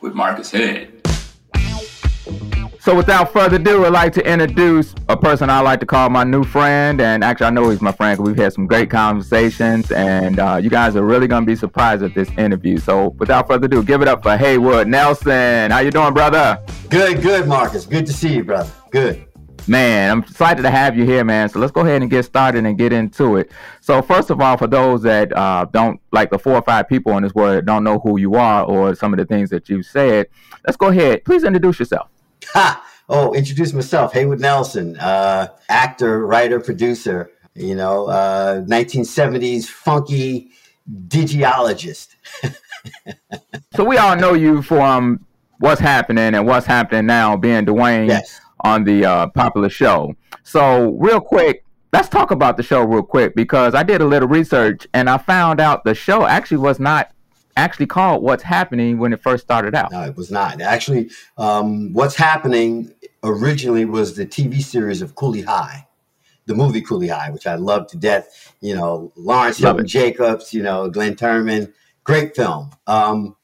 with Marcus Head. So without further ado, I'd like to introduce a person I like to call my new friend. And actually, I know he's my friend because we've had some great conversations. And uh, you guys are really going to be surprised at this interview. So without further ado, give it up for Haywood Nelson. How you doing, brother? Good, good, Marcus. Good to see you, brother. Good. Man, I'm excited to have you here, man. So let's go ahead and get started and get into it. So first of all, for those that uh, don't like the four or five people in this world don't know who you are or some of the things that you've said, let's go ahead. Please introduce yourself. Ha! Oh, introduce myself, Haywood Nelson, uh, actor, writer, producer. You know, uh, 1970s funky digiologist. so we all know you from what's happening and what's happening now, being Dwayne yes. On the uh, popular show. So real quick, let's talk about the show real quick because I did a little research and I found out the show actually was not actually called What's Happening when it first started out. No, it was not. Actually, um, What's Happening originally was the TV series of Cooley High, the movie Cooley High, which I love to death. You know, Lawrence Hilton Jacobs, you know, Glenn Turman, great film. Um,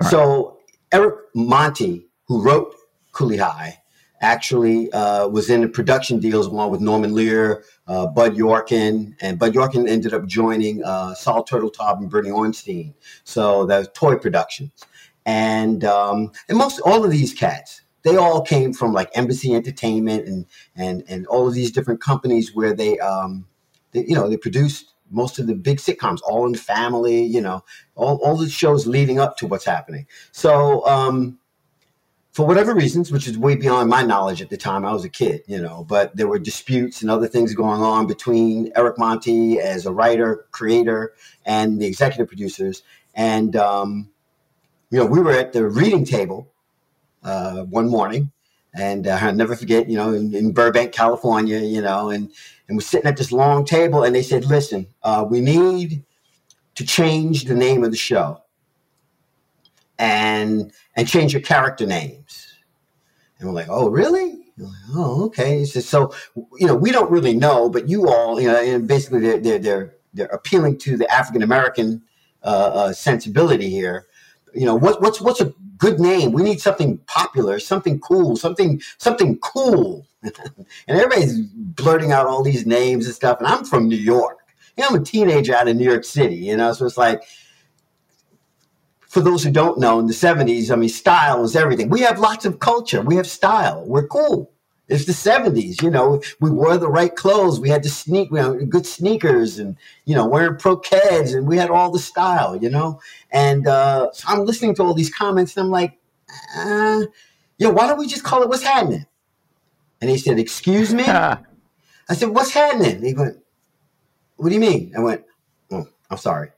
right. So Eric Monte, who wrote Cooley High, actually uh, was in the production deals along with Norman Lear, uh, Bud Yorkin, and Bud Yorkin ended up joining uh, Saul Turteltaub and Bernie Orenstein. So that was toy productions, and um, and most all of these cats, they all came from like Embassy Entertainment and and and all of these different companies where they, um, they you know they produced most of the big sitcoms, All in Family, you know, all all the shows leading up to what's happening. So. Um, for whatever reasons, which is way beyond my knowledge at the time, I was a kid, you know, but there were disputes and other things going on between Eric Monte as a writer, creator, and the executive producers. And, um, you know, we were at the reading table uh, one morning, and uh, I'll never forget, you know, in, in, Burbank, California, you know, and, and we're sitting at this long table, and they said, listen, uh, we need to change the name of the show and and change your character names. And we're like, oh, really? Like, oh, okay. Said, so, you know, we don't really know, but you all, you know, and basically they're they're they're, they're appealing to the African American uh, uh, sensibility here. You know, what, what's what's a good name? We need something popular, something cool, something something cool. and everybody's blurting out all these names and stuff. And I'm from New York. You know, I'm a teenager out of New York City. You know, so it's like for those who don't know, in the 70s, I mean, style was everything. We have lots of culture. We have style. We're cool. It's the 70s, you know, we wore the right clothes. We had to sneak, we had good sneakers and, you know, wearing pro Keds and we had all the style, you know? And uh, so I'm listening to all these comments and I'm like, uh, yo, why don't we just call it What's Happening? And he said, Excuse me? I said, What's happening? He went, What do you mean? I went, oh, I'm sorry.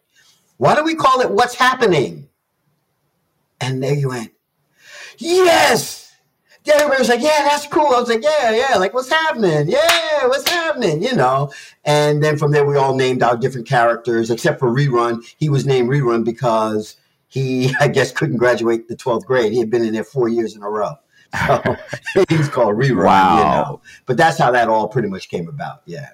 Why don't we call it What's Happening? And there you went, yes. Everybody was like, yeah, that's cool. I was like, yeah, yeah, like what's happening? Yeah, what's happening? You know. And then from there, we all named our different characters, except for Rerun. He was named Rerun because he, I guess, couldn't graduate the 12th grade. He had been in there four years in a row. So he's called Rerun. Wow. You know? But that's how that all pretty much came about. Yeah, yeah.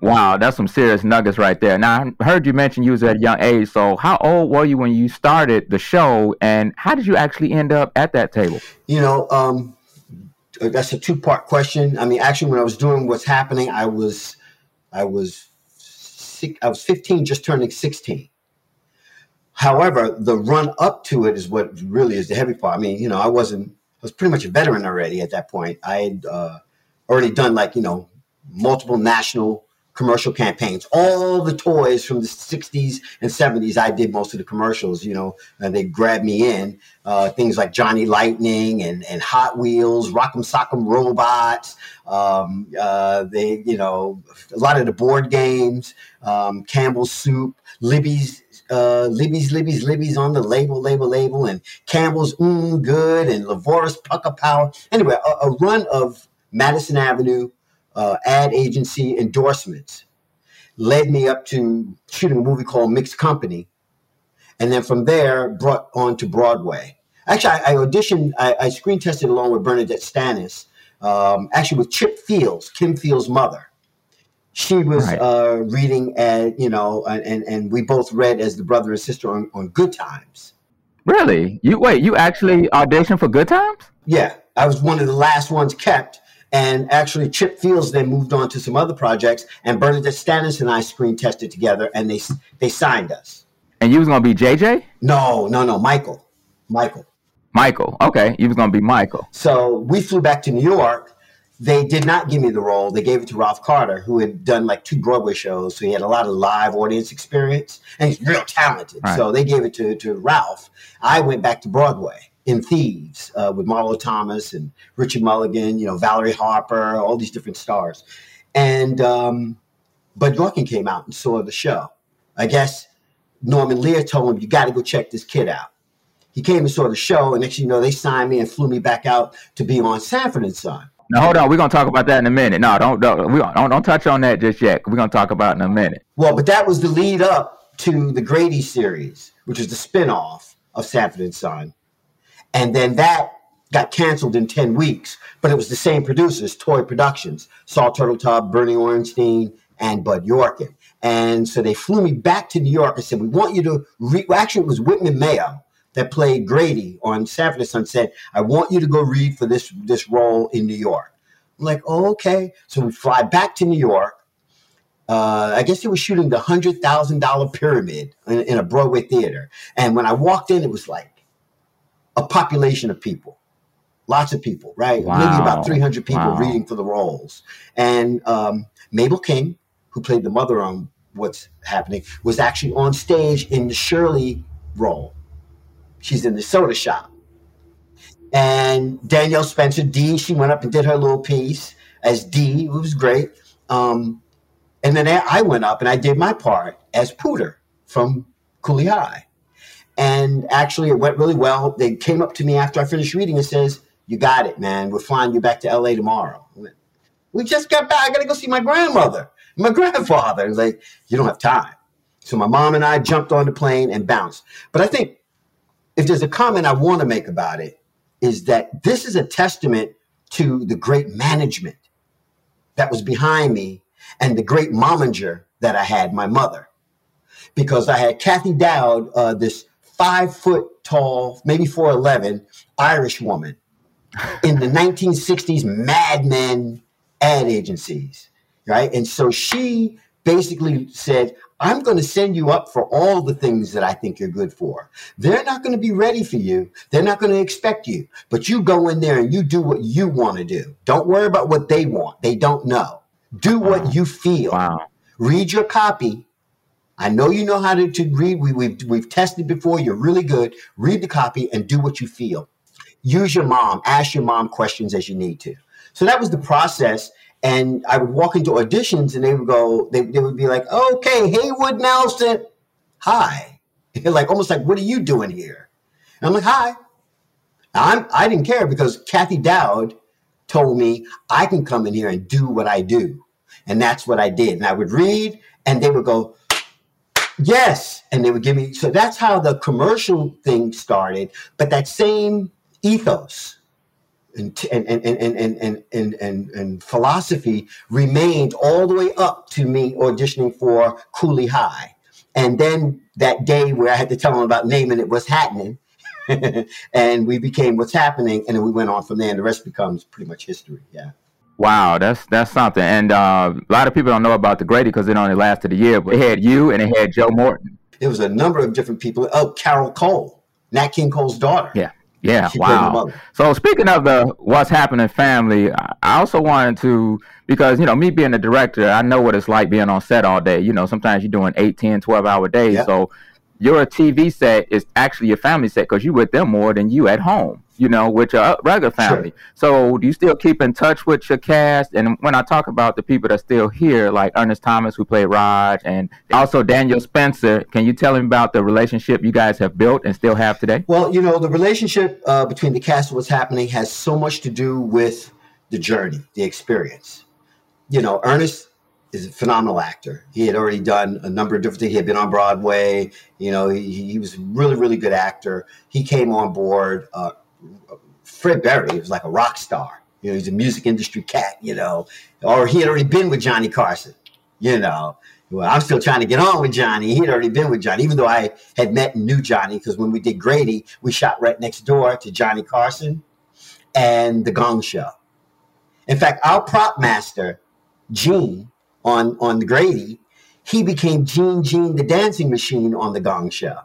Wow, that's some serious nuggets right there. Now, I heard you mention you was at a young age. So, how old were you when you started the show, and how did you actually end up at that table? You know, um, that's a two part question. I mean, actually, when I was doing what's happening, I was, I was, I was fifteen, just turning sixteen. However, the run up to it is what really is the heavy part. I mean, you know, I wasn't, I was pretty much a veteran already at that point. I had uh, already done like you know multiple national commercial campaigns. All the toys from the 60s and 70s, I did most of the commercials, you know, and they grabbed me in. Uh, things like Johnny Lightning and, and Hot Wheels, Rock'em Sock'em Robots. Um, uh, they, you know, a lot of the board games, um, Campbell's Soup, Libby's uh, Libby's, Libby's, Libby's on the label, label, label, and Campbell's Mmm Good and Lavoris Pucker Power. Anyway, a, a run of Madison Avenue uh, ad agency endorsements led me up to shooting a movie called Mixed Company. And then from there, brought on to Broadway. Actually, I, I auditioned, I, I, screen tested along with Bernadette Stanis, um, actually with Chip Fields, Kim Fields' mother. She was right. uh, reading, at, you know, and, and we both read as the brother and sister on, on Good Times. Really? You wait? You actually auditioned for Good Times? Yeah, I was one of the last ones kept. And actually, Chip Fields then moved on to some other projects, and Bernadette Stanis and I screen tested together, and they they signed us. And you was gonna be JJ? No, no, no, Michael, Michael, Michael. Okay, you was gonna be Michael. So we flew back to New York. They did not give me the role. They gave it to Ralph Carter, who had done like two Broadway shows, so he had a lot of live audience experience, and he's real talented. Right. So they gave it to to Ralph. I went back to Broadway in Thieves uh, with Marlo Thomas and Richard Mulligan, you know, Valerie Harper, all these different stars. And um, Bud Yorkin came out and saw the show. I guess Norman Lear told him, you got to go check this kid out. He came and saw the show, and next you know, they signed me and flew me back out to be on Sanford and Son. Now hold on, we're gonna talk about that in a minute. No, don't don't we don't, don't touch on that just yet. We're gonna talk about in a minute. Well, but that was the lead up to the Grady series, which is the spinoff of Sanford and Son. And then that got canceled in 10 weeks, but it was the same producers, Toy Productions, Saul Turteltaub, Bernie Orenstein, and Bud Yorkin. And so they flew me back to New York and said, we want you to read, actually it was Whitman Mayo that played Grady on Sanford and Son said, I want you to go read for this, this role in New York. I'm like, oh, okay. So we fly back to New York. Uh, I guess they were shooting the hundred thousand dollar pyramid in, in, a Broadway theater. And when I walked in, it was like a population of people, lots of people, right? Wow. Maybe about 300 people wow. reading for the roles. And um, Mabel King, who played the mother on What's Happening, was actually on stage in the Shirley role. She's in the soda shop. And Danielle Spencer, D, she went up and did her little piece as D, It was great. Um, and then I went up and I did my part as Pooter from Cooley High. And actually, it went really well. They came up to me after I finished reading and says, "You got it, man. We're flying you back to L.A. tomorrow." Went, we just got back. I got to go see my grandmother, my grandfather. He's like, "You don't have time." So my mom and I jumped on the plane and bounced. But I think if there's a comment I want to make about it, is that this is a testament to the great management that was behind me and the great momager that I had, my mother. Because I had Kathy Dowd, uh, this five foot tall, maybe 4'11 Irish woman in the 1960s Mad Men ad agencies, right? And so she basically said, I'm going to send you up for all the things that I think you're good for. They're not going to be ready for you. They're not going to expect you, but you go in there and you do what you want to do. Don't worry about what they want. They don't know. Do what you feel. Wow. Read your copy I know you know how to, to read. We, we've, we've tested before. You're really good. Read the copy and do what you feel. Use your mom. Ask your mom questions as you need to. So that was the process. And I would walk into auditions and they would go, they, they would be like, okay, Haywood Nelson, hi. like almost like, what are you doing here? And I'm like, hi. I'm, I didn't care because Kathy Dowd told me I can come in here and do what I do. And that's what I did. And I would read and they would go, Yes, and they would give me. So that's how the commercial thing started. But that same ethos and and and and and and and, and, and philosophy remained all the way up to me auditioning for Cooley High. And then that day where I had to tell them about naming it was happening. and we became what's happening, and then we went on from there, and the rest becomes pretty much history. Yeah. Wow, that's that's something. And uh, a lot of people don't know about the Grady because it only lasted a year. But it had you and it had Joe Morton. It was a number of different people. Oh, Carol Cole, Nat King Cole's daughter. Yeah. Yeah, she wow. So speaking of the what's happening family, I also wanted to because you know me being a director, I know what it's like being on set all day. You know, sometimes you're doing 8, 10, 12 hour days. Yeah. So your TV set is actually your family set because you're with them more than you at home you know, with your regular family. Sure. So do you still keep in touch with your cast? And when I talk about the people that are still here, like Ernest Thomas, who played Raj, and also Danielle Spencer, can you tell him about the relationship you guys have built and still have today? Well, you know, the relationship uh, between the cast and what's happening has so much to do with the journey, the experience. You know, Ernest is a phenomenal actor. He had already done a number of different things. He had been on Broadway. You know, he, he was a really, really good actor. He came on board. Uh, Fred Berry was like a rock star. You know, he's a music industry cat, you know, or he had already been with Johnny Carson, you know. Well, I'm still trying to get on with Johnny. He had already been with Johnny, even though I had met and knew Johnny, because when we did Grady, we shot right next door to Johnny Carson and The Gong Show. In fact, our prop master, Gene, on, on the Grady, he became Gene Gene the dancing machine on The Gong Show.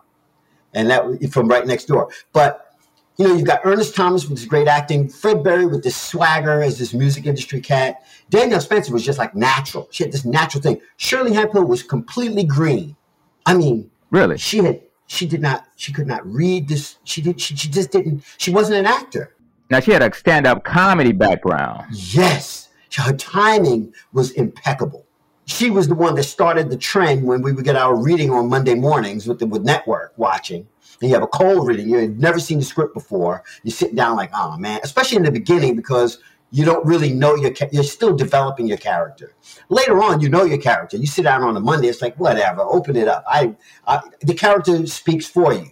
And that from right next door. But you know, you've got Ernest Thomas with his great acting, Fred Berry with this swagger as this music industry cat. Danielle Spencer was just like natural. She had this natural thing. Shirley Hemphill was completely green. I mean, really, she had she did not she could not read this. She did she, she just didn't. She wasn't an actor. Now she had a stand up comedy background. Yes, her timing was impeccable. She was the one that started the trend when we would get our reading on Monday mornings with the with network watching and you have a cold reading, you've never seen the script before. You sit down like, oh man, especially in the beginning because you don't really know your you're still developing your character. Later on, you know your character. You sit down on a Monday, it's like whatever, open it up. I, I the character speaks for you.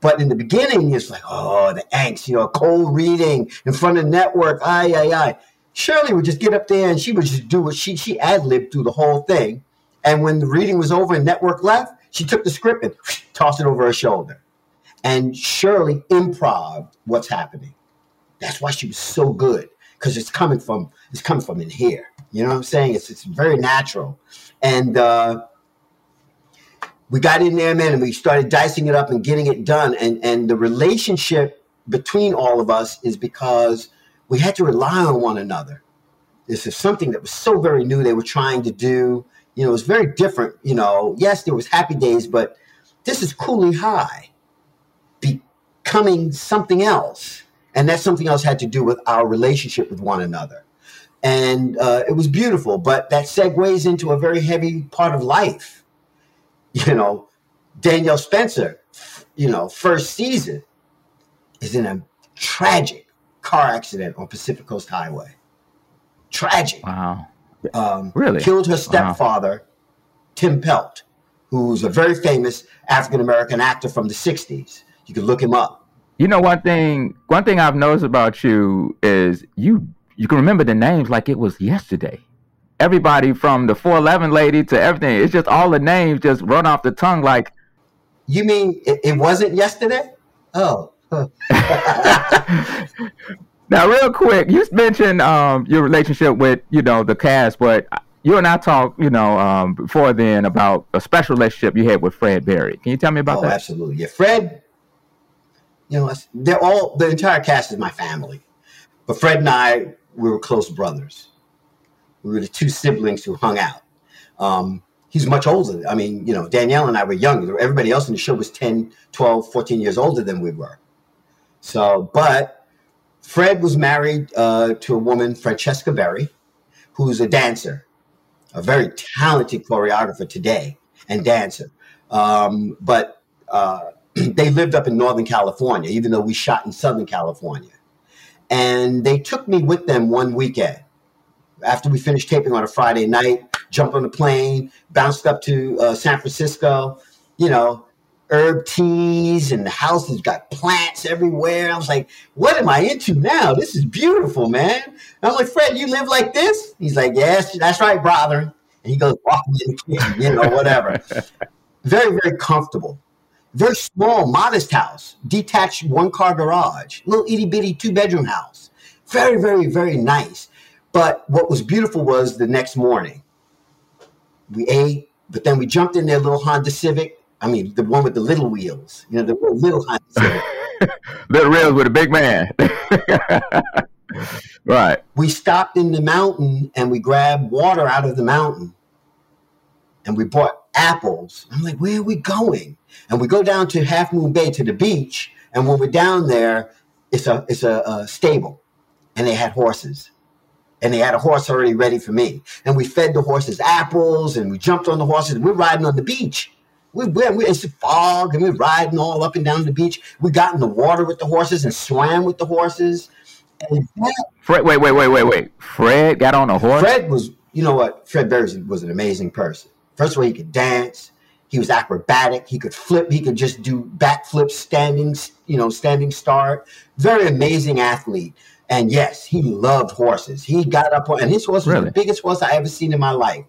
But in the beginning, it's like, oh, the angst, you know, cold reading in front of the network, ay, ay, ay. Shirley would just get up there and she would just do what she she ad libbed through the whole thing. And when the reading was over and network left, she took the script and tossed it over her shoulder. And Shirley improv what's happening. That's why she was so good because it's coming from it's coming from in here. You know what I'm saying? It's it's very natural, and uh, we got in there, man, and we started dicing it up and getting it done. And and the relationship between all of us is because we had to rely on one another. This is something that was so very new. They were trying to do. You know, it was very different. You know, yes, there was happy days, but this is Cooley High becoming something else. And that something else had to do with our relationship with one another. And uh, it was beautiful, but that segues into a very heavy part of life. You know, Danielle Spencer, you know, first season is in a tragic car accident on Pacific Coast Highway. Tragic. Wow. Um, really? Killed her stepfather, wow. Tim Pelt, who's a very famous African American actor from the 60s. You can look him up. You know one thing one thing I've noticed about you is you you can remember the names like it was yesterday. Everybody from the 411 lady to everything. It's just all the names just run off the tongue like You mean it, it wasn't yesterday? Oh. now real quick, you mentioned um, your relationship with, you know, the cast, but you and I talked, you know, um, before then about a special relationship you had with Fred Berry. Can you tell me about oh, that? Absolutely. Yeah, Fred. You know, they're all the entire cast is my family, but Fred and I we were close brothers. We were the two siblings who hung out. Um, he's much older. I mean, you know, Danielle and I were younger. Everybody else in the show was 10, 12, 14 years older than we were. So, but Fred was married uh, to a woman, Francesca Berry, who's a dancer a very talented choreographer today and dancer. Um, but uh, they lived up in Northern California, even though we shot in Southern California. And they took me with them one weekend. After we finished taping on a Friday night, jumped on a plane, bounced up to uh, San Francisco, you know, herb teas and the house has got plants everywhere. I was like, what am I into now? This is beautiful, man. And I'm like, Fred, you live like this? He's like, yes, that's right, brother. And he goes walking in the kitchen, you know, whatever. very, very comfortable. Very small, modest house, detached one car garage, little itty bitty two bedroom house. Very, very, very nice. But what was beautiful was the next morning, we ate, but then we jumped in their little Honda Civic I mean, the one with the little wheels, you know, the little Honda little wheels with a big man. right. We stopped in the mountain and we grabbed water out of the mountain and we bought apples. I'm like, where are we going? And we go down to Half Moon Bay to the beach. And when we're down there, it's a it's a, a stable, and they had horses and they had a horse already ready for me. And we fed the horses apples and we jumped on the horses. and We're riding on the beach. We, we, we, it's fog and we're riding all up and down the beach. We got in the water with the horses and swam with the horses. And that, Fred, wait, wait, wait, wait, wait. Fred got on a horse? Fred was, you know what? Fred Berry was an amazing person. First of all, he could dance. He was acrobatic. He could flip. He could just do backflips, standing, you know, standing start. Very amazing athlete. And yes, he loved horses. He got up on, and his horse was really? the biggest horse I ever seen in my life.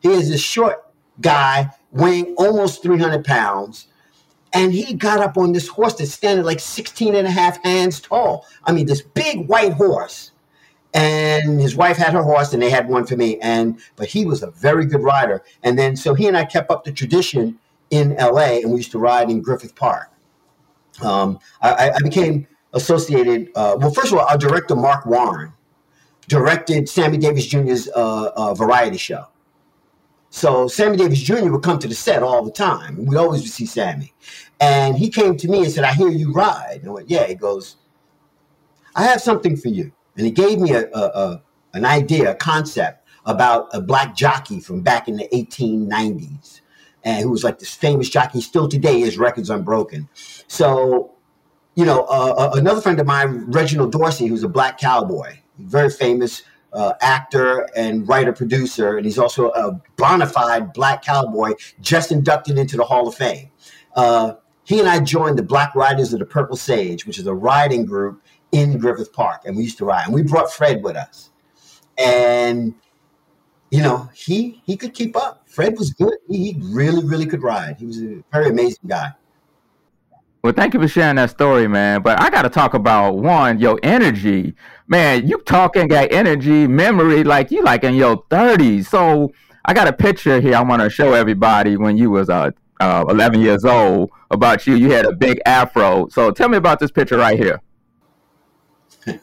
He is a short guy weighing almost 300 pounds. And he got up on this horse that's standing like 16 and a half hands tall. I mean, this big white horse. And his wife had her horse and they had one for me. And but he was a very good rider. And then so he and I kept up the tradition in LA and we used to ride in Griffith Park. Um, I, I, became associated. Uh, well, first of all, our director Mark Warren directed Sammy Davis Jr.'s uh, uh, variety show. So Sammy Davis Jr. would come to the set all the time. We always would see Sammy. And he came to me and said, I hear you ride. And I went, Yeah. He goes, I have something for you. And he gave me a, a, a an idea, a concept about a black jockey from back in the 1890s, and who was like this famous jockey. Still today, his record's unbroken. So, you know, uh, uh another friend of mine, Reginald Dorsey, who's a black cowboy, very famous uh, actor and writer producer, and he's also a bona fide black cowboy just inducted into the Hall of Fame. Uh, he and I joined the Black Riders of the Purple Sage, which is a riding group in Griffith Park, and we used to ride. And we brought Fred with us, and you know he he could keep up. Fred was good. He, he really really could ride. He was a very amazing guy. Well, thank you for sharing that story, man. But I got to talk about one, your energy, man. You talking got energy, memory, like you like in your thirties. So I got a picture here. I want to show everybody when you was uh, uh, 11 years old about you. You had a big afro. So tell me about this picture right here.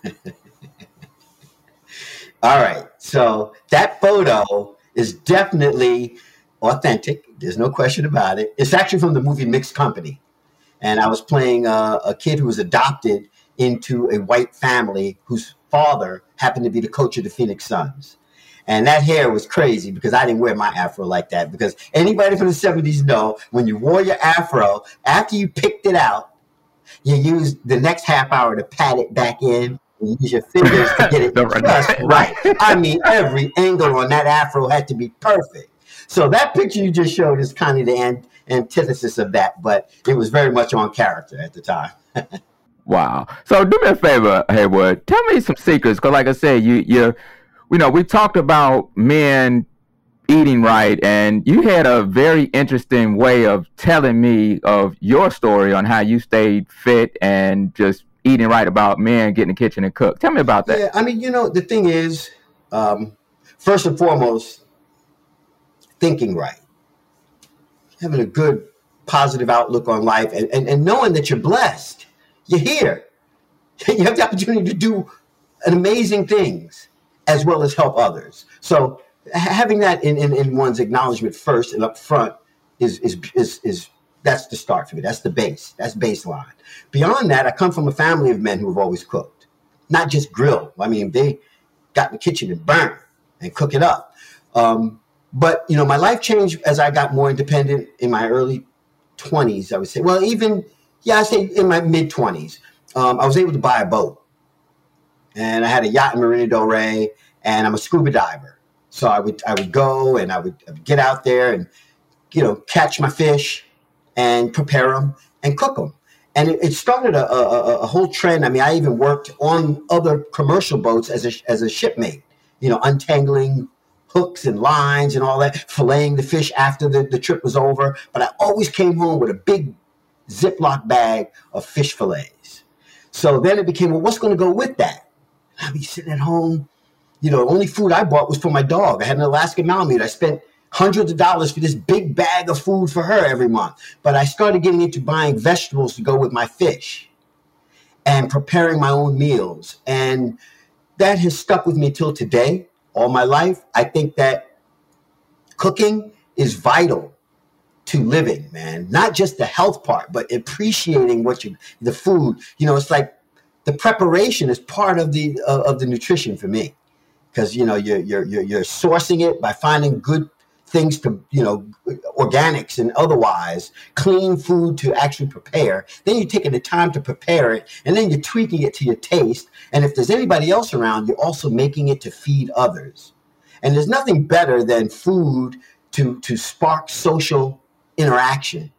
All right. So that photo is definitely authentic. There's no question about it. It's actually from the movie Mixed Company and I was playing a, a kid who was adopted into a white family whose father happened to be the coach of the Phoenix Suns. And that hair was crazy because I didn't wear my afro like that. Because anybody from the 70s know when you wore your afro, after you picked it out, you use the next half hour to pat it back in. You use your fingers to get it just right. I mean, every angle on that afro had to be perfect. So that picture you just showed is kind of the end antithesis of that, but it was very much on character at the time. wow. So do me a favor, Haywood. Tell me some secrets, because like I said, you you you know we talked about men eating right, and you had a very interesting way of telling me of your story on how you stayed fit and just eating right about men getting in the kitchen and cook. Tell me about that. Yeah, I mean, you know, the thing is, um, first and foremost, thinking right having a good positive outlook on life and, and, and knowing that you're blessed. You're here. You have the opportunity to do amazing things as well as help others. So having that in, in, in one's acknowledgement first and up front is, is, is, is that's the start for me. That's the base. That's baseline. Beyond that, I come from a family of men who have always cooked, not just grill. I mean, they got in the kitchen and burn and cook it up. Um, but you know, my life changed as I got more independent in my early twenties. I would say, well, even yeah, I say in my mid twenties, um, I was able to buy a boat, and I had a yacht in Marina Del Rey, and I'm a scuba diver. So I would I would go and I would, I would get out there and you know catch my fish and prepare them and cook them. And it, it started a, a, a, whole trend. I mean, I even worked on other commercial boats as a, as a shipmate, you know, untangling hooks and lines and all that, filleting the fish after the, the trip was over. But I always came home with a big Ziploc bag of fish fillets. So then it became, well, what's going to go with that? I'd be sitting at home. You know, the only food I bought was for my dog. I had an Alaskan Malamute. I spent hundreds of dollars for this big bag of food for her every month. But I started getting into buying vegetables to go with my fish and preparing my own meals. And that has stuck with me till today all my life. I think that cooking is vital to living, man. Not just the health part, but appreciating what you the food. You know, it's like the preparation is part of the uh, of the nutrition for me, because you know you're, you're you're you're sourcing it by finding good things to you know organics and otherwise clean food to actually prepare. Then you're taking the time to prepare it and then you're tweaking it to your taste. And if there's anybody else around you're also making it to feed others. And there's nothing better than food to to spark social interaction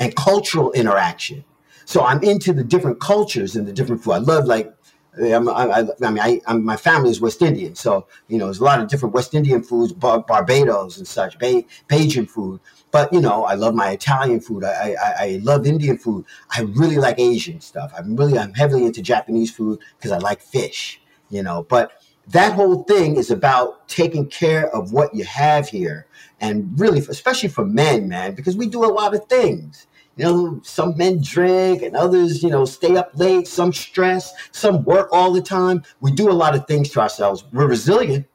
and cultural interaction. So i'm into the different cultures and the different food. I love like I'm, I, I mean, I, I'm, my family is West Indian, so you know, there's a lot of different West Indian foods, Bar- Barbados and such, ba- Bajan food. But you know, I love my Italian food. I, I, I love Indian food. I really like Asian stuff. I'm really, I'm heavily into Japanese food because I like fish. You know, but that whole thing is about taking care of what you have here, and really, especially for men, man, because we do a lot of things you know, some men drink and others, you know, stay up late, some stress, some work all the time. We do a lot of things to ourselves. We're resilient,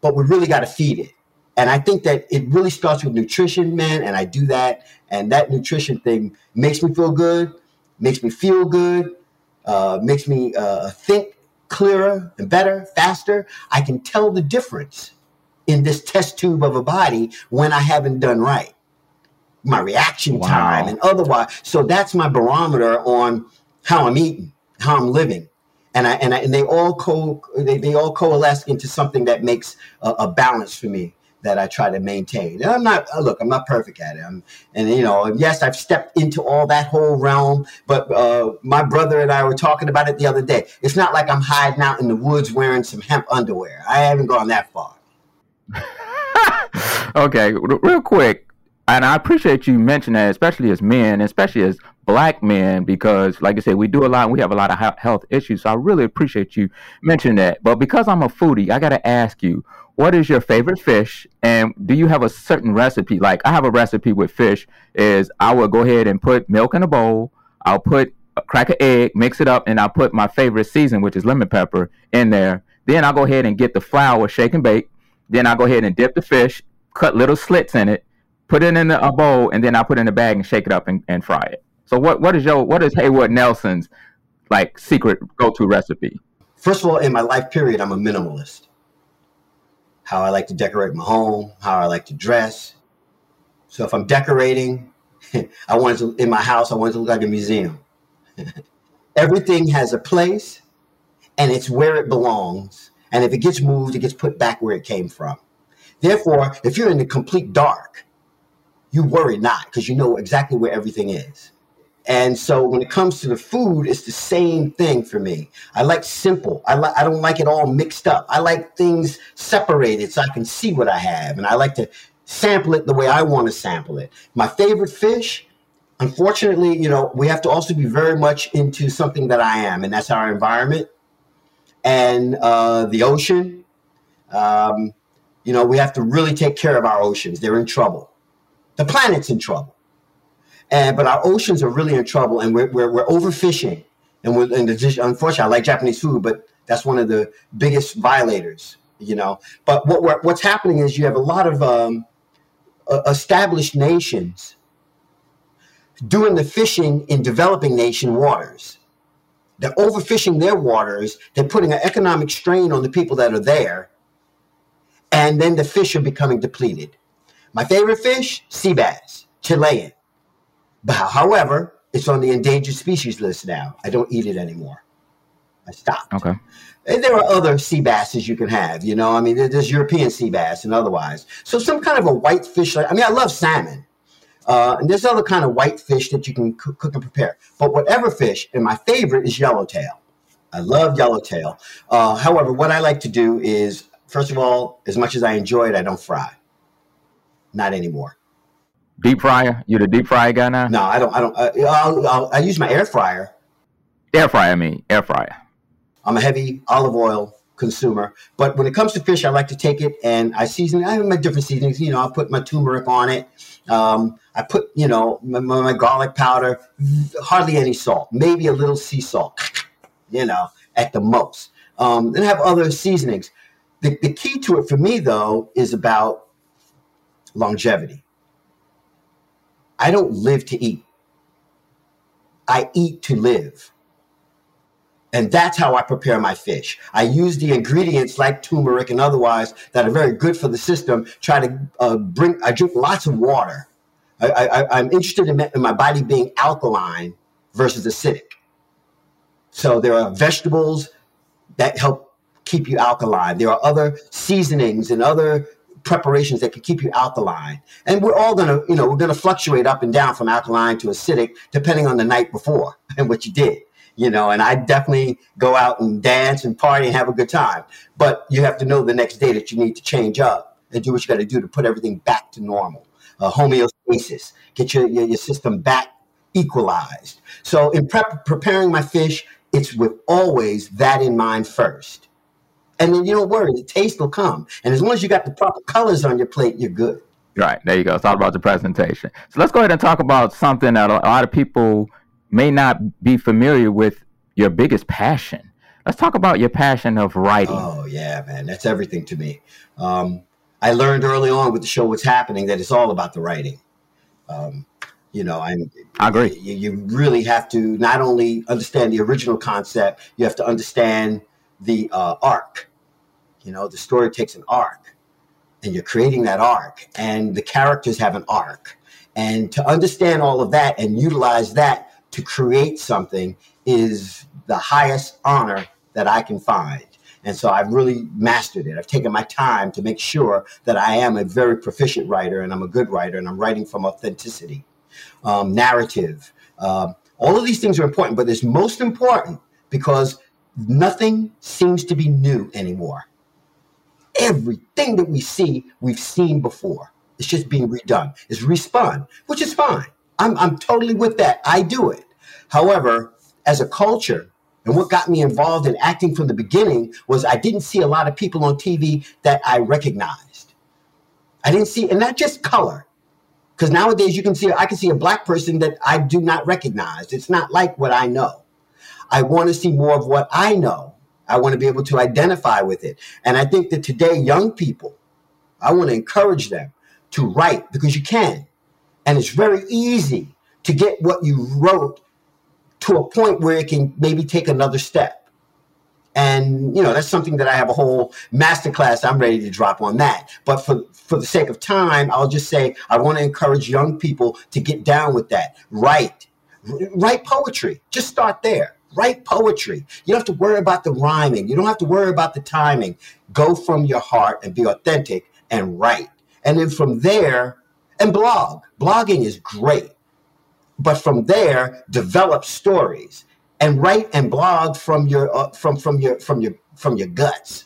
but we really got to feed it. And I think that it really starts with nutrition, man. And I do that. And that nutrition thing makes me feel good, makes me feel good, uh, makes me uh, think clearer and better, faster. I can tell the difference in this test tube of a body when I haven't done right my reaction wow. time and otherwise. So that's my barometer on how I'm eating, how I'm living. And I, and, I, and they all co they, they all coalesce into something that makes a, a balance for me that I try to maintain. And I'm not uh, look, I'm not perfect at it. I'm, and you know, yes, I've stepped into all that whole realm. But uh, my brother and I were talking about it the other day. It's not like I'm hiding out in the woods wearing some hemp underwear. I haven't gone that far. okay, real quick and I appreciate you mentioning that, especially as men, especially as black men, because, like I said, we do a lot and we have a lot of health issues. So I really appreciate you mentioning that. But because I'm a foodie, I got to ask you, what is your favorite fish? And do you have a certain recipe? Like I have a recipe with fish is I will go ahead and put milk in a bowl. I'll put a crack an egg, mix it up, and I'll put my favorite season, which is lemon pepper, in there. Then I'll go ahead and get the flour, shake and bake. Then I'll go ahead and dip the fish, cut little slits in it, put it in a bowl, and then I put it in a bag and shake it up and, and fry it. So what what is your what is Haywood Nelson's like secret go to recipe? First of all, in my life period, I'm a minimalist. How I like to decorate my home, how I like to dress. So if I'm decorating, I want to in my house, I want it to look like a museum. Everything has a place and it's where it belongs. And if it gets moved, it gets put back where it came from. Therefore, if you're in the complete dark, you worry not because you know exactly where everything is. And so when it comes to the food, it's the same thing for me. I like simple. I like I don't like it all mixed up. I like things separated so I can see what I have. And I like to sample it the way I want to sample it. My favorite fish, unfortunately, you know, we have to also be very much into something that I am, and that's our environment and uh, the ocean. Um, you know, we have to really take care of our oceans. They're in trouble the planet's in trouble. And but our oceans are really in trouble, and we're we're, we're overfishing, and we're and unfortunately, I like Japanese food, but that's one of the biggest violators, you know. But what what's happening is you have a lot of um, established nations doing the fishing in developing nation waters. They're overfishing their waters. They're putting an economic strain on the people that are there, and then the fish are becoming depleted. My favorite fish, sea bass, Chilean. But however, it's on the endangered species list now. I don't eat it anymore. I stopped. Okay. And there are other sea basses you can have. You know, I mean, there's European sea bass and otherwise. So some kind of a white fish. Like, I mean, I love salmon. Uh, and there's other kind of white fish that you can cook, cook and prepare. But whatever fish, and my favorite is yellowtail. I love yellowtail. Uh, however, what I like to do is, first of all, as much as I enjoy it, I don't fry. Not anymore. Deep fryer? You the deep fryer guy now? No, I don't. I don't. Uh, I'll, I'll, i use my air fryer. Air fryer, I mean air fryer. I'm a heavy olive oil consumer, but when it comes to fish, I like to take it and I season. I make different seasonings. You know, I put my turmeric on it. Um, I put, you know, my, my, garlic powder. Hardly any salt. Maybe a little sea salt. You know, at the most. Um, and have other seasonings. The, the key to it for me, though, is about longevity. I don't live to eat. I eat to live. And that's how I prepare my fish. I use the ingredients like turmeric and otherwise that are very good for the system. Try to uh, bring, I drink lots of water. I, am interested in, in my body being alkaline versus acidic. So there are vegetables that help keep you alkaline. There are other seasonings and other preparations that can keep you alkaline. And we're all to, you know, we're to fluctuate up and down from alkaline to acidic depending on the night before and what you did. you know, and I definitely go out and dance and party and have a good time. But you have to know the next day that you need to change up and do what you got to do to put everything back to normal. Uh, homeostasis, get your, your, your system back equalized. So in prep, preparing my fish, it's with always that in mind first. And then you don't worry, the taste will come. And as long as you got the proper colors on your plate, you're good. Right. There you go. It's all about the presentation. So let's go ahead and talk about something that a lot of people may not be familiar with your biggest passion. Let's talk about your passion of writing. Oh, yeah, man. That's everything to me. Um, I learned early on with the show What's Happening that it's all about the writing. Um, you know, I'm, I agree. You, you really have to not only understand the original concept, you have to understand the uh, arc. You know, the story takes an arc, and you're creating that arc, and the characters have an arc. And to understand all of that and utilize that to create something is the highest honor that I can find. And so I've really mastered it. I've taken my time to make sure that I am a very proficient writer and I'm a good writer and I'm writing from authenticity, um, narrative. Uh, all of these things are important, but it's most important because nothing seems to be new anymore. Everything that we see, we've seen before. It's just being redone. It's respun, which is fine. I'm, I'm totally with that. I do it. However, as a culture, and what got me involved in acting from the beginning was I didn't see a lot of people on TV that I recognized. I didn't see, and not just color, because nowadays you can see, I can see a black person that I do not recognize. It's not like what I know. I want to see more of what I know. I want to be able to identify with it. And I think that today, young people, I want to encourage them to write because you can. And it's very easy to get what you wrote to a point where it can maybe take another step. And you know that's something that I have a whole masterclass I'm ready to drop on that. But for for the sake of time, I'll just say I want to encourage young people to get down with that. Write, write poetry. Just start there. Write poetry. You don't have to worry about the rhyming. You don't have to worry about the timing. Go from your heart and be authentic and write. And then from there, and blog. Blogging is great but from there develop stories and write and blog from your uh, from from your from your from your guts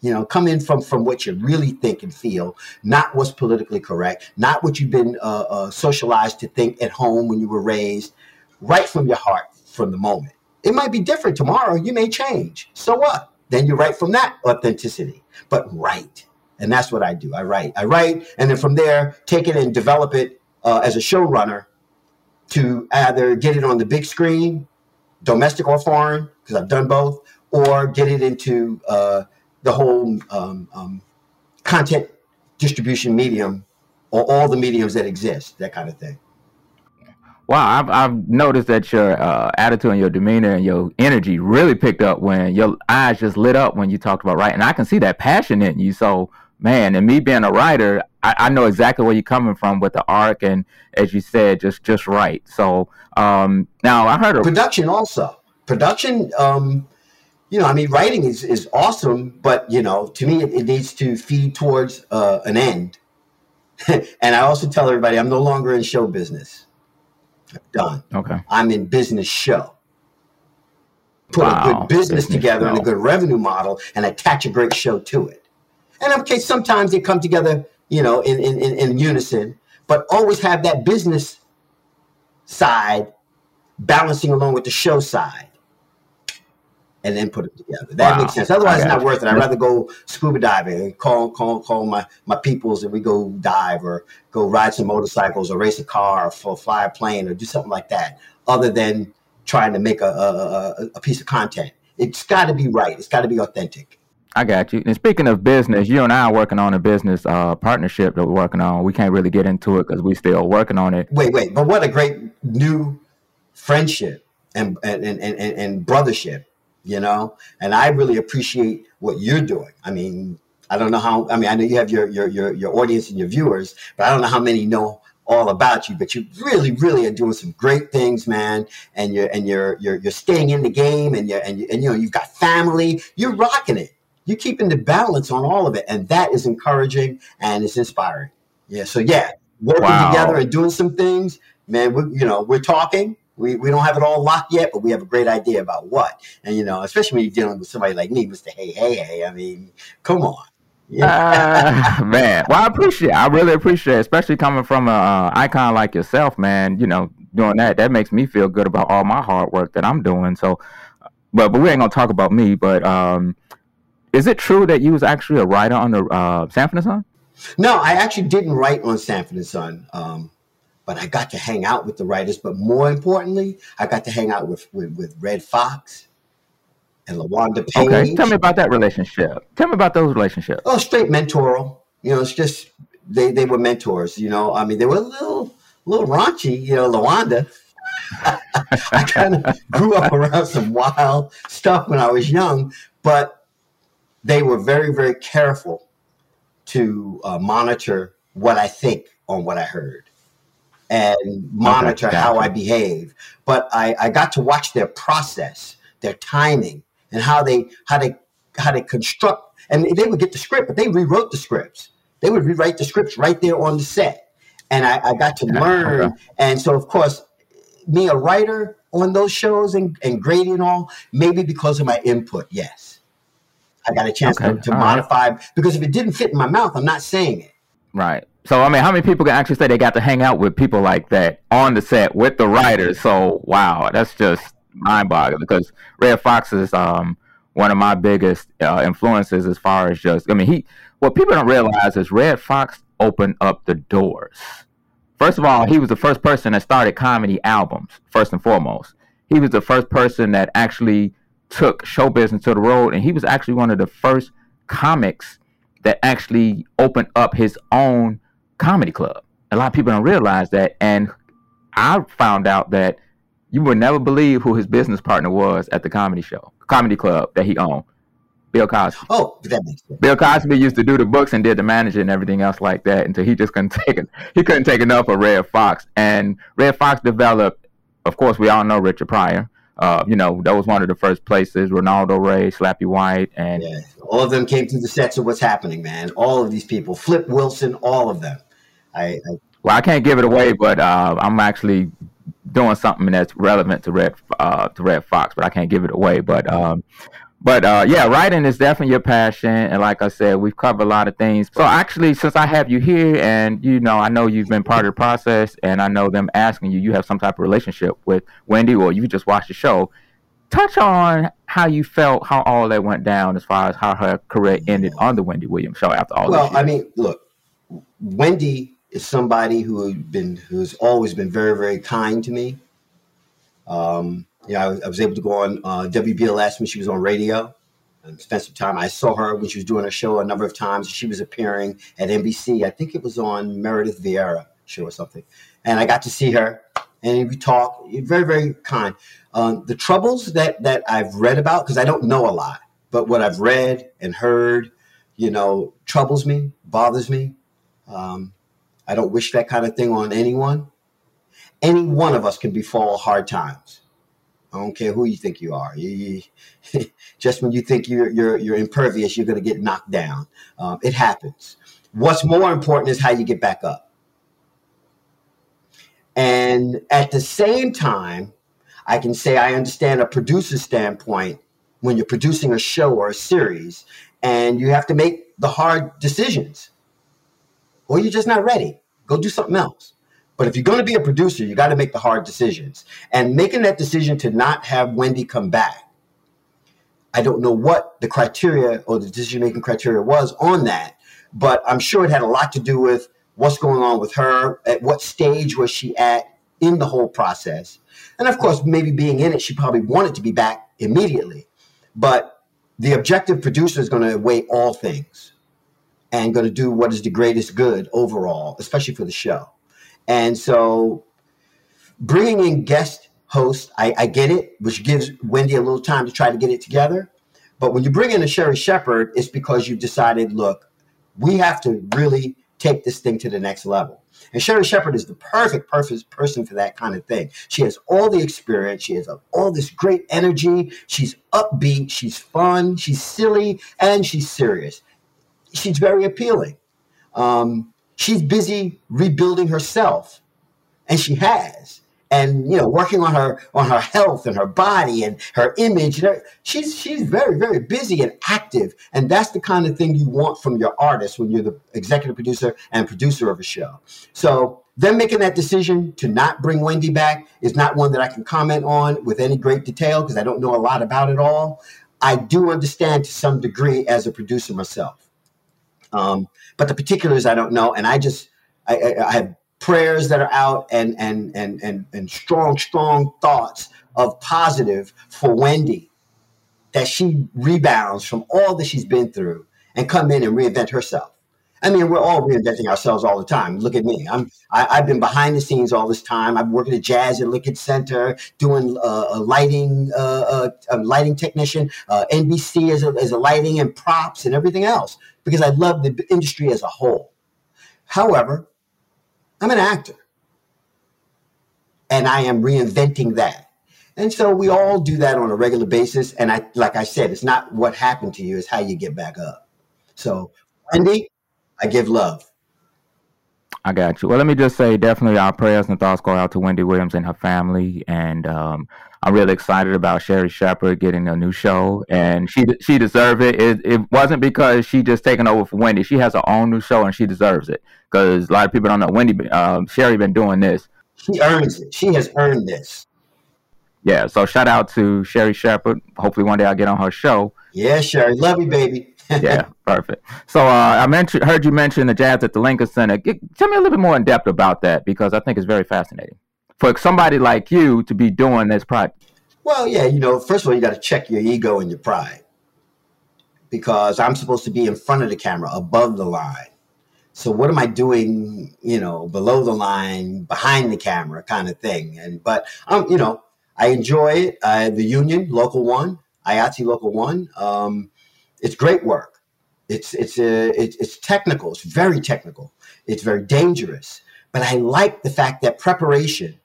you know come in from from what you really think and feel not what's politically correct not what you've been uh, uh, socialized to think at home when you were raised right from your heart from the moment it might be different tomorrow you may change. So what? Then you write from that authenticity. But write. And that's what i do. I write. I write and then from there take it and develop it uh, as a showrunner to either get it on the big screen, domestic or foreign, because I've done both, or get it into uh, the whole um, um, content distribution medium or all the mediums that exist, that kind of thing. Wow, I've, I've noticed that your uh, attitude and your demeanor and your energy really picked up when your eyes just lit up when you talked about writing. And I can see that passion in you. So man, and me being a writer, I, I, know exactly where you're coming from with the arc, and as you said, just just right. So um, now I heard a- production also production. Um, you know, I mean, writing is is awesome, but you know, to me, it, it needs to feed towards uh, an end. and I also tell everybody, I'm no longer in show business. Done. Okay. I'm in business show. Put wow. a good business, business together show. and a good revenue model, and attach a great show to it. And okay, sometimes they come together, you know, in, in, in unison, but always have that business side balancing along with the show side and then put it together. That wow. makes sense. Otherwise, it's not worth it. I'd rather go scuba diving and call call call my my peoples and we go dive or go ride some motorcycles or race a car or fly a plane or do something like that. Other than trying to make a a, a piece of content, it's got to be right. It's got to be authentic. I got you. And speaking of business, you and I are working on a business uh, partnership that we're working on. We can't really get into it because we're still working on it. Wait, wait, but what a great new friendship and and, and, and, and brothership, you know? And I really appreciate what you're doing. I mean, I don't know how I mean, I know you have your your your, your audience and your viewers, but I don't know how many know all about you, but you really, really are doing some great things, man. And you're and you're you're you're staying in the game, and you're and, you, and you know you've got family. You're rocking it you're keeping the balance on all of it. And that is encouraging and it's inspiring. Yeah. So yeah, working wow. together and doing some things, man, we, you know, we're talking, We, we don't have it all locked yet, but we have a great idea about what. And, you know, especially when you're dealing with somebody like me, Mr. Hey, hey, hey. I mean, come on. Yeah. Uh, man, well, I appreciate. It. I really appreciate, it, especially coming from a uh, icon like yourself, man. You know, doing that that makes me feel good about all my hard work that I'm doing. So, but but we ain't gonna talk about me. But um, is it true that you was actually a writer on the uh, Sanford and Son? No, I actually didn't write on Sanford and Son. Um, but I got to hang out with the writers. But more importantly, I got to hang out with with, with Redd Foxx and LaWanda Page. Okay, tell me about that relationship. Tell me about those relationships. Oh, straight mentoral. You know, it's just they they were mentors. You know, I mean, they were a little a little raunchy. You know, LaWanda. I kind of grew up around some wild stuff when I was young, but they were very very careful to uh, monitor what I think on what I heard and monitor okay, how I behave. But I, I got to watch their process, their timing, and how they how they how they construct. And they would get the script, but they rewrote the scripts. They would rewrite the scripts right there on the set, and I, I got to learn. Okay. And so, of course, me a writer on those shows and, and grading and all, maybe because of my input, yes. I got a chance okay. to, to modify right. because if it didn't fit in my mouth, I'm not saying it. Right. So I mean, how many people can actually say they got to hang out with people like that on the set with the writers? So wow, that's just mind-boggling. Because Redd Foxx is um, one of my biggest uh, influences as far as just. I mean, he. What people don't realize is Redd Foxx opened up the doors. First of all, he was the first person that started comedy albums. First and foremost, he was the first person that actually took show business to the road, and he was actually one of the first comics that actually opened up his own comedy club. A lot of people don't realize that. And I found out that you would never believe who his business partner was at the comedy show, comedy club that he owned. Bill Cosby. Oh, that makes sense. Bill Cosby used to do the books and did the manager and everything else like that until he just couldn't take it. He couldn't take enough of Redd Foxx, And Redd Foxx developed, of course, we all know Richard Pryor. Uh, you know, that was one of the first places. Ronaldo Ray, Slappy White, and yeah. all of them came through the sets of what's happening, man. All of these people, Flip Wilson, all of them. I, I well, I can't give it away, but uh, I'm actually doing something that's relevant to Red uh, to Redd Foxx, but I can't give it away. But um, but uh, yeah, writing is definitely your passion, and like I said, we've covered a lot of things. So actually, since I have you here, and you know, I know you've been part of the process, and I know them asking you, you have some type of relationship with Wendy, or you just watched the show. Touch on how you felt, how all that went down, as far as how her career ended on the Wendy Williams show after all. Well, I mean, look, Wendy is somebody who been who's always been very very kind to me. Um, yeah, I was, I was, able to go on uh, WBLS when she was on radio and spend some time. I saw her when she was doing her show a number of times. She was appearing at NBC. I think it was on Meredith Vieira show or something, and I got to see her and we talk. Very very kind. Um, the troubles that that I've read about because I don't know a lot, but what I've read and heard, you know, troubles me, bothers me. Um, I don't wish that kind of thing on anyone. Any one of us can befall hard times. I don't care who you think you are. You, you, just when you think you're you're, you're impervious, you're going to get knocked down. Um, it happens. What's more important is how you get back up. And at the same time, I can say I understand a producer's standpoint when you're producing a show or a series, and you have to make the hard decisions or you're just not ready. Go do something else. But if you're going to be a producer, you got to make the hard decisions. And making that decision to not have Wendy come back, I don't know what the criteria or the decision making criteria was on that, but I'm sure it had a lot to do with what's going on with her, at what stage was she at in the whole process. And of course, maybe being in it, she probably wanted to be back immediately. But the objective producer is going to weigh all things and going to do what is the greatest good overall, especially for the show. And so bringing in guest hosts, I, I, get it, which gives Wendy a little time to try to get it together. But when you bring in a Sherri Shepherd, it's because you've decided, look, we have to really take this thing to the next level. And Sherri Shepherd is the perfect, perfect person for that kind of thing. She has all the experience. She has all this great energy. She's upbeat. She's fun. She's silly. And she's serious she's very appealing. Um, she's busy rebuilding herself, and she has. and you know working on her on her health and her body and her image she's she's very very busy and active and that's the kind of thing you want from your artist when you're the executive producer and producer of a show so them making that decision to not bring wendy back is not one that i can comment on with any great detail because i don't know a lot about it all i do understand to some degree as a producer myself um, but the particulars i don't know and i just I, I, I have prayers that are out and and and and and strong strong thoughts of positive for Wendy that she rebounds from all that she's been through and come in and reinvent herself. I mean, we're all reinventing ourselves all the time. Look at me. I'm I, have been behind the scenes all this time. I'm working at Jazz at Lincoln Center, doing uh, a lighting, uh, uh, a lighting technician, uh, NBC as a, as a lighting and props and everything else because I love the industry as a whole. However, I'm an actor. And I am reinventing that. And so we all do that on a regular basis. And I, like I said, it's not what happened to you, it's how you get back up. So, Wendy, I give love. I got you. Well, let me just say, definitely our prayers and thoughts go out to Wendy Williams and her family. And um, I'm really excited about Sherri Shepherd getting a new show, and she she deserved it. it. It wasn't because she just taken over for Wendy. She has her own new show, and she deserves it because a lot of people don't know Wendy. Um, Sherri been doing this. She earns it. She has earned this. Yeah. So shout out to Sherri Shepherd. Hopefully one day I'll get on her show. Yeah, Sherri, love you, baby. yeah, perfect. So uh, I mentioned, heard you mention the jazz at the Lincoln Center. Get, tell me a little bit more in depth about that because I think it's very fascinating for somebody like you to be doing this project. Well, yeah, you know, first of all, you got to check your ego and your pride because I'm supposed to be in front of the camera, above the line. So what am I doing, you know, below the line, behind the camera, kind of thing? And but um, you know, I enjoy it. Uh, the union, local one, IATSE local one. Um, it's great work. It's it's a uh, it's, it's technical. It's very technical. It's very dangerous. But I like the fact that preparation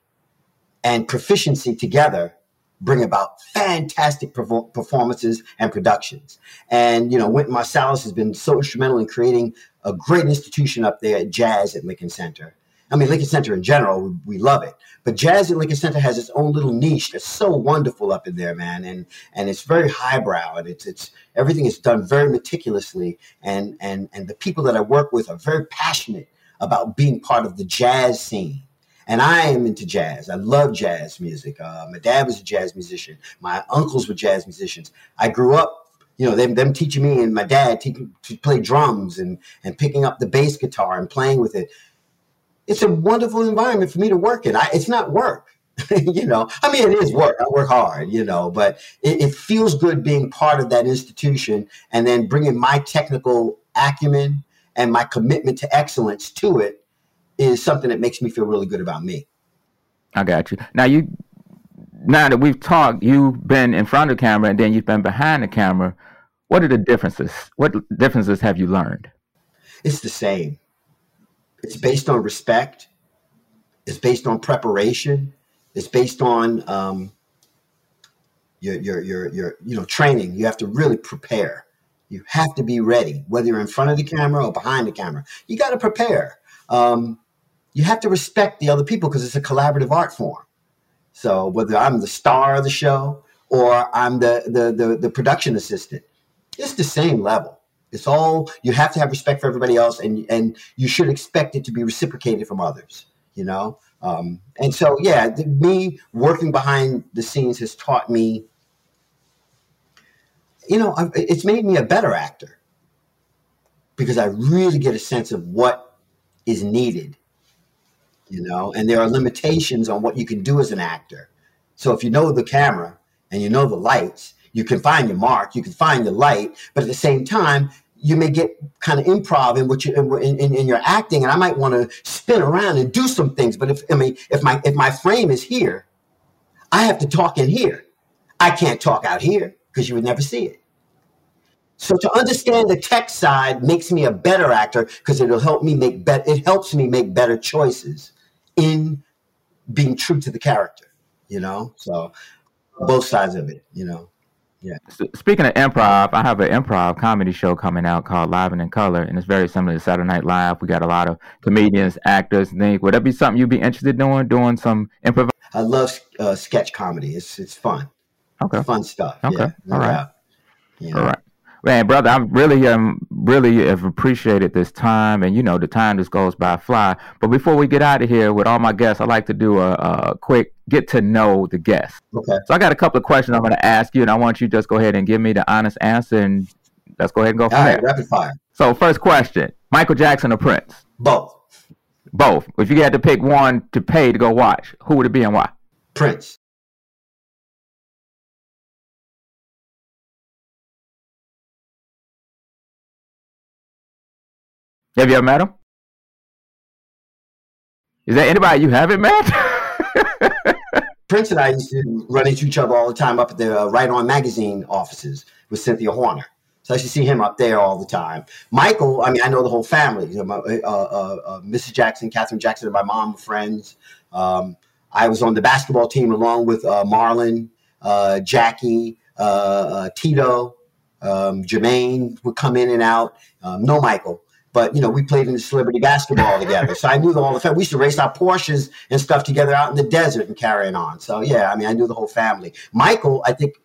and proficiency together bring about fantastic performances and productions. And you know, Wynton Marsalis has been so instrumental in creating a great institution up there at Jazz at Lincoln Center. I mean, Lincoln Center in general, we, love it. But Jazz at Lincoln Center has its own little niche that's so wonderful up in there, man. And and it's very highbrow, and it's it's everything is done very meticulously. And and and the people that I work with are very passionate about being part of the jazz scene. And I am into jazz. I love jazz music. Uh, my dad was a jazz musician. My uncles were jazz musicians. I grew up you know, them them teaching me and my dad teaching to play drums and and picking up the bass guitar and playing with it. It's a wonderful environment for me to work in. I, it's not work, you know. I mean, it is work. I work hard, you know, but it, it feels good being part of that institution and then bringing my technical acumen and my commitment to excellence to it is something that makes me feel really good about me. I got you. Now you now that we've talked, you've been in front of the camera and then you've been behind the camera. What are the differences? What differences have you learned? It's the same. It's based on respect. It's based on preparation. It's based on um, your, your, your, your, you know, training. You have to really prepare. You have to be ready, whether you're in front of the camera or behind the camera. You got to prepare. Um, you have to respect the other people because it's a collaborative art form. So whether I'm the star of the show or I'm the, the, the, the production assistant, it's the same level. It's all you have to have respect for everybody else, and and you should expect it to be reciprocated from others. You know, um, and so yeah, the, me working behind the scenes has taught me. You know, it's made me a better actor because I really get a sense of what is needed you know, and there are limitations on what you can do as an actor. So if you know the camera and you know the lights, you can find your mark, you can find your light, but at the same time, you may get kind of improv in what you in, in, in your acting, and I might want to spin around and do some things. But if I mean, if my if my frame is here, I have to talk in here. I can't talk out here because you would never see it. So to understand the tech side makes me a better actor because it'll help me make better. It helps me make better choices in being true to the character, you know? So both sides of it, you know? Yeah. Speaking of improv, I have an improv comedy show coming out called Live and in Color, and it's very similar to Saturday Night Live. We got a lot of comedians, actors, and things. Would that be something you'd be interested in doing, doing some improv? I love uh, sketch comedy. It's it's fun. Okay. Fun stuff. Okay. Yeah, no All right. doubt. Yeah. All right. Man, brother, I'm really um really have appreciated this time, and you know the time just goes by fly. But before we get out of here with all my guests, I like to do a, a quick get to know the guest. Okay. So I got a couple of questions I'm going to ask you, and I want you to just go ahead and give me the honest answer, and let's go ahead and go from All there. Rapid fire. So first question: Michael Jackson or Prince? Both. Both. If you had to pick one to pay to go watch, who would it be and why? Prince. Have you ever met him? Is there anybody you haven't met? Prince and I used to run into each other all the time up at the uh, Right On magazine offices with Cynthia Horner. So I used to see him up there all the time. Michael, I mean, I know the whole family. You know, my, uh, uh, uh, Mrs. Jackson, Catherine Jackson, and my mom were friends. Um, I was on the basketball team along with uh, Marlon, uh, Jackie, Tito, um, Jermaine would come in and out. Um, no Michael, but you know, we played in the celebrity basketball together. So I knew all the family. We used to race our Porsches and stuff together out in the desert and carrying on. So yeah, I mean, I knew the whole family. Michael, I think.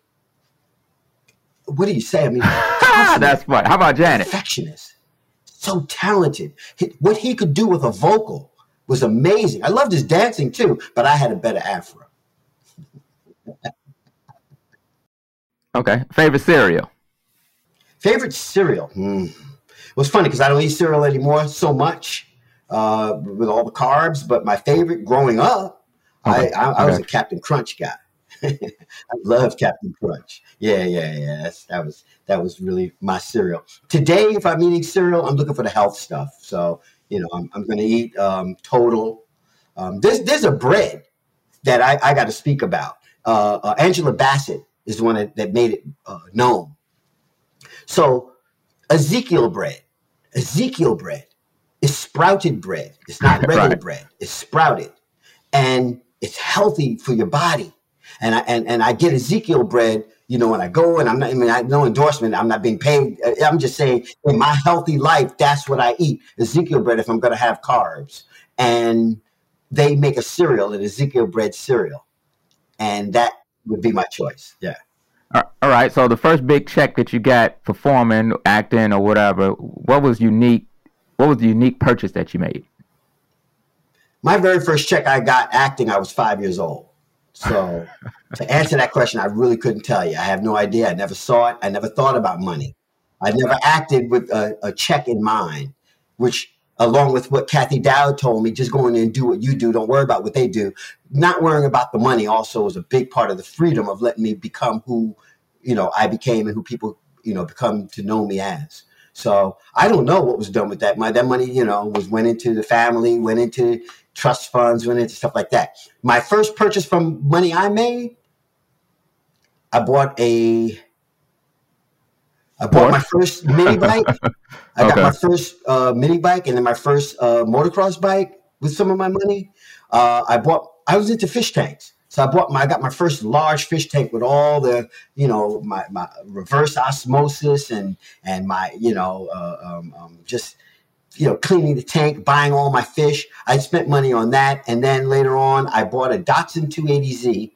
What do you say? I mean, That's fun. How about Janet? perfectionist, so talented. What he could do with a vocal was amazing. I loved his dancing too, but I had a better afro. Okay. Favorite cereal? Favorite cereal? Hmm. It was funny because I don't eat cereal anymore so much uh, with all the carbs. But my favorite growing up, Okay, I, I, I was a Captain Crunch guy. I loved Captain Crunch. Yeah, yeah, yeah. That's, that was that was really my cereal. Today, if I'm eating cereal, I'm looking for the health stuff. So you know, I'm, I'm going to eat um, Total. Um, there's there's a bread that I, I got to speak about. Uh, uh, Angela Bassett is the one that, that made it uh, known. So Ezekiel bread, Ezekiel bread is sprouted bread. It's not regular Right. bread. It's sprouted, and it's healthy for your body. And I and, and I get Ezekiel bread. You know, when I go and I'm not, I mean, I no endorsement. I'm not being paid. Uh, I'm just saying, in my healthy life, that's what I eat: Ezekiel bread. If I'm going to have carbs, and they make a cereal, an Ezekiel bread cereal, and that would be my choice. Yeah. All all right. So the first big check that you got performing, acting, or whatever, what was unique? What was the unique purchase that you made? My very first check I got acting, I was five years old. So to answer that question, I really couldn't tell you. I have no idea. I never saw it. I never thought about money. I never acted with a, a check in mind, which along with what Kathy Dowd told me, just go in and do what you do. Don't worry about what they do. Not worrying about the money also is a big part of the freedom of letting me become who, you know, I became and who people, you know, become to know me as. So I don't know what was done with that money. That money, you know, was went into the family, went into trust funds, went into stuff like that. My first purchase from money I made, I bought a I bought my first mini bike. I got my first uh, mini bike and then my first uh, motocross bike with some of my money. Uh, I bought. I was into fish tanks, so I bought my. I got my first large fish tank with all the, you know, my, my reverse osmosis and and my, you know, uh, um, um, just you know, cleaning the tank, buying all my fish. I spent money on that, and then later on, I bought a Datsun 280Z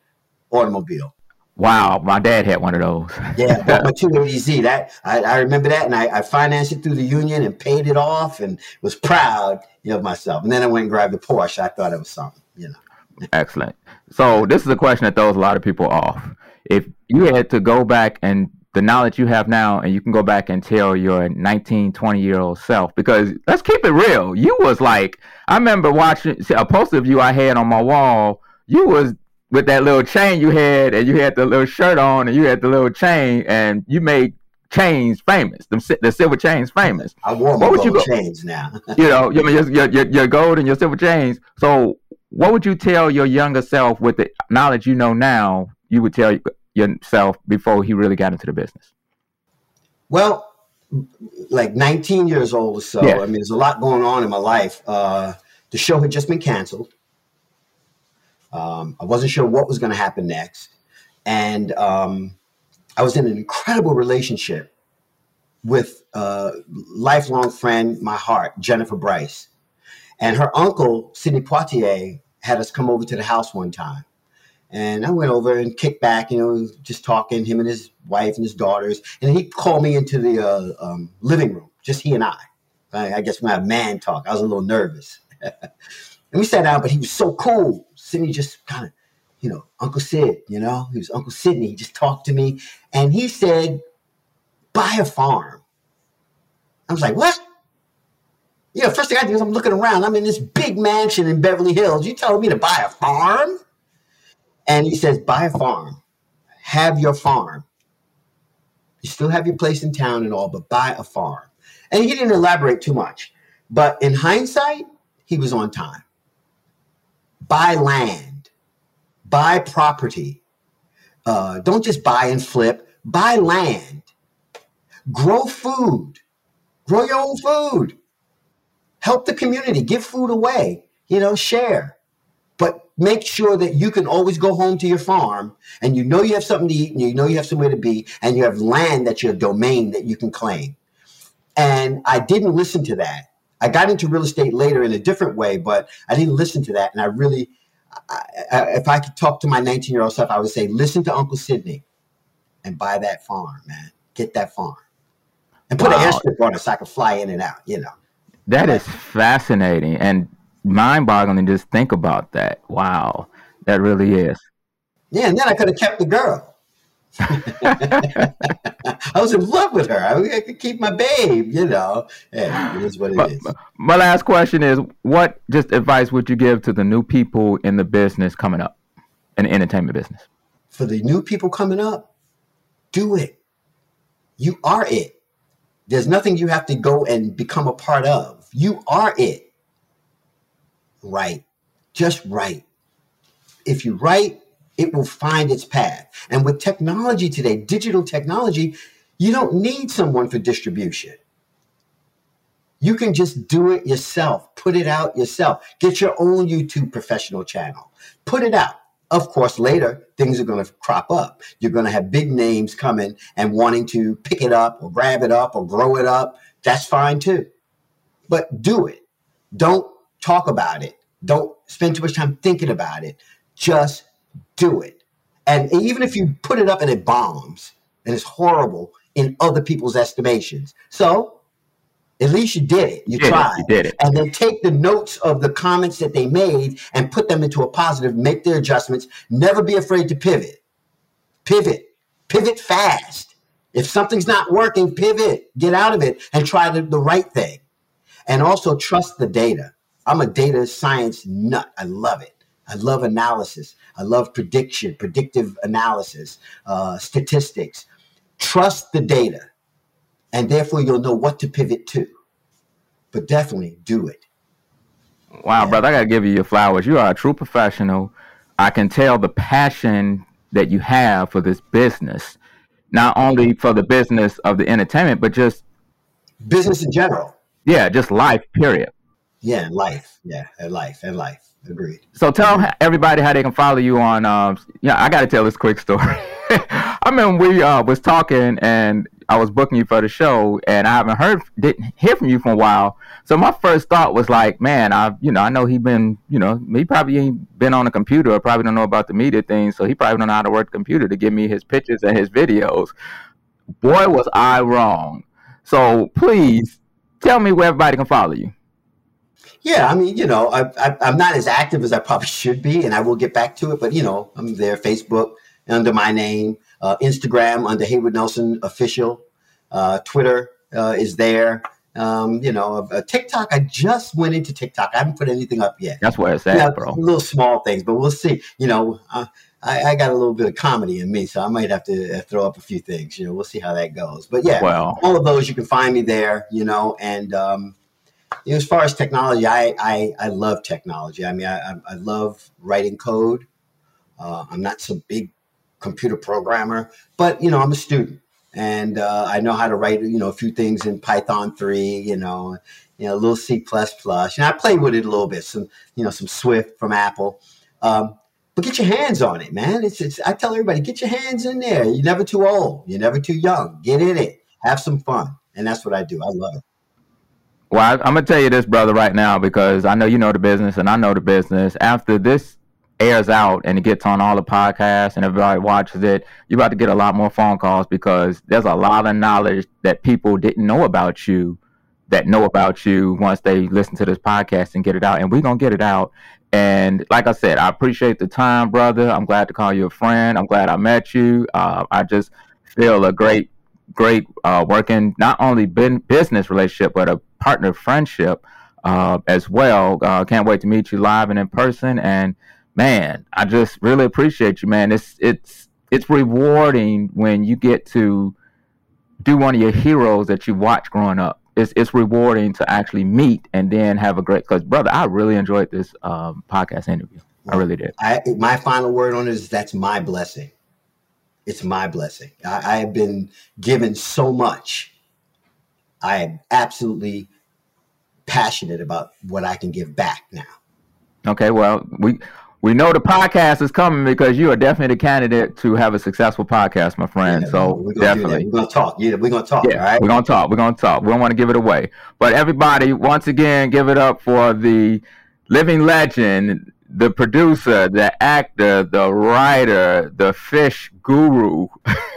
automobile. Wow, my dad had one of those. Yeah, my 280Z. That I, I remember that, and I, I financed it through the union and paid it off, and was proud of myself. And then I went and grabbed the Porsche. I thought it was something, you know. Excellent. So this is a question that throws a lot of people off. If you had to go back and the knowledge you have now, and you can go back and tell your 19, 20 year old self, because let's keep it real. You was like, I remember watching see, a poster of you I had on my wall. You was with that little chain you had, and you had the little shirt on, and you had the little chain, and you made chains famous, the, the silver chains famous. I wore my What would you gold go- chains now. you know, you mean, your, your, your, your gold and your silver chains. So, what would you tell your younger self with the knowledge you know now? You would tell yourself before he really got into the business. Well, like 19 years old or so. Yeah. I mean, there's a lot going on in my life. Uh, the show had just been canceled. Um, I wasn't sure what was going to happen next. And um, I was in an incredible relationship with a lifelong friend, my heart, Jennifer Bryce. And her uncle, Sidney Poitier, had us come over to the house one time. And I went over and kicked back, you know, just talking, him and his wife and his daughters. And he called me into the uh, um, living room, just he and I. I, I guess I have man talk, I was a little nervous. and we sat down, but he was so cool. Sidney just kind of, you know, Uncle Sid, you know, he was Uncle Sidney. He just talked to me and he said, buy a farm. I was like, what? You know, first thing I do is I'm looking around. I'm in this big mansion in Beverly Hills. You telling me to buy a farm? And he says, buy a farm. Have your farm. You still have your place in town and all, but buy a farm. And he didn't elaborate too much. But in hindsight, he was on time. Buy land, buy property. Uh, don't just buy and flip, buy land. Grow food, grow your own food. Help the community, give food away, you know, share. But make sure that you can always go home to your farm and you know you have something to eat and you know you have somewhere to be and you have land that's your domain that you can claim. And I didn't listen to that. I got into real estate later in a different way, but I didn't listen to that. And I really, I, I, if I could talk to my 19 year old self, I would say, listen to Uncle Sidney and buy that farm, man. Get that farm and put wow. an airstrip on it so I can fly in and out, you know. That is fascinating and mind boggling to just think about that. Wow. That really is. Yeah, and then I could have kept the girl. I was in love with her. I, I, could keep my babe, you know. Yeah, it is what it my, is. My last question is what just advice would you give to the new people in the business coming up, in the entertainment business? For the new people coming up, do it. You are it. There's nothing you have to go and become a part of. You are it. Right. Just right. If you write, it will find its path. And with technology today, digital technology, you don't need someone for distribution. You can just do it yourself, put it out yourself, get your own YouTube professional channel, put it out. Of course, later things are going to crop up. You're going to have big names coming and wanting to pick it up or grab it up or grow it up. That's fine too. But do it. Don't talk about it. Don't spend too much time thinking about it. Just do it. And even if you put it up and it bombs and it's horrible in other people's estimations. So at least you did it. You, you tried. It. You did it. And then take the notes of the comments that they made and put them into a positive, make their adjustments. Never be afraid to pivot. Pivot. Pivot fast. If something's not working, pivot. Get out of it and try the, the right thing. And also trust the data. I'm a data science nut. I love it. I love analysis. I love prediction, predictive analysis, uh, statistics. Trust the data, and therefore you'll know what to pivot to. But definitely do it. Wow, yeah. brother, I gotta give you your flowers. You are a true professional. I can tell the passion that you have for this business, not only for the business of the entertainment, but just business in general. Yeah, just life, period. Yeah, life. Yeah, and life and life. Agreed. So tell everybody how they can follow you on. Um, yeah, I got to tell this quick story. I remember we uh, was talking and I was booking you for the show, and I haven't heard didn't hear from you for a while. So my first thought was like, man, I you know I know he been you know he probably ain't been on a computer or probably don't know about the media thing, so he probably don't know how to work the computer to give me his pictures and his videos. Boy, was I wrong. So please tell me where everybody can follow you. Yeah, I mean, you know, I, I, I'm not as active as I probably should be, and I will get back to it. But you know, I'm there. Facebook under my name, uh, Instagram under Haywood Nelson official, uh, Twitter uh, is there. Um, you know, uh, TikTok. I just went into TikTok. I haven't put anything up yet. That's where it's at, you know, bro. Little small things, but we'll see. You know, uh, I, I, got a little bit of comedy in me, so I might have to uh, throw up a few things. You know, we'll see how that goes. But yeah, well, all of those you can find me there. You know, and um, you know, as far as technology, I, I, I love technology. I mean, I, I love writing code. Uh, I'm not some big computer programmer, but you know, I'm a student and uh, I know how to write, you know, a few things in Python 3, you know, you know, a little C++. And I play with it a little bit, some, you know, some Swift from Apple. Um, but get your hands on it, man. It's, it's, I tell everybody, get your hands in there. You're never too old. You're never too young. Get in it. Have some fun. And that's what I do. I love it. Well, I, am gonna tell you this, brother, right now because I know you know the business and I know the business. After this airs out and it gets on all the podcasts and everybody watches it, you're about to get a lot more phone calls because there's a lot of knowledge that people didn't know about you that know about you once they listen to this podcast and get it out. And we're going to get it out. And like I said, I appreciate the time, brother. I'm glad to call you a friend. I'm glad I met you. Uh, I just feel a great, great uh, working, not only business relationship, but a partner friendship uh, as well. Uh, can't wait to meet you live and in person. And man, I just really appreciate you, man. It's it's it's rewarding when you get to do one of your heroes that you watched growing up. It's it's rewarding to actually meet and then have a great. Because brother, I really enjoyed this um, podcast interview. I really did. I, my final word on it is that's my blessing. It's my blessing. I, I have been given so much. I am absolutely passionate about what I can give back now. Okay, well, we we know the podcast is coming because you are definitely the candidate to have a successful podcast, my friend. Yeah, so we're gonna definitely, we're gonna talk. Yeah, we're gonna talk. Yeah, we're gonna talk. We're gonna talk. We don't want to give it away, but everybody, once again, give it up for the living legend, the producer, the actor, the writer, the fish guru.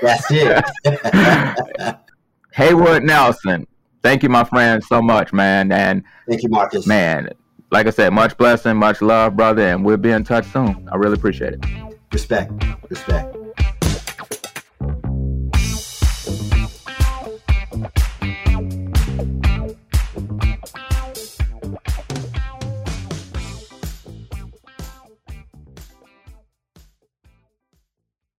That's it. Haywood Nelson. Thank you, my friend, so much, man. And thank you, Marcus. Man, like I said, much blessing, much love, brother, and we'll be in touch soon. I really appreciate it. Respect. Respect.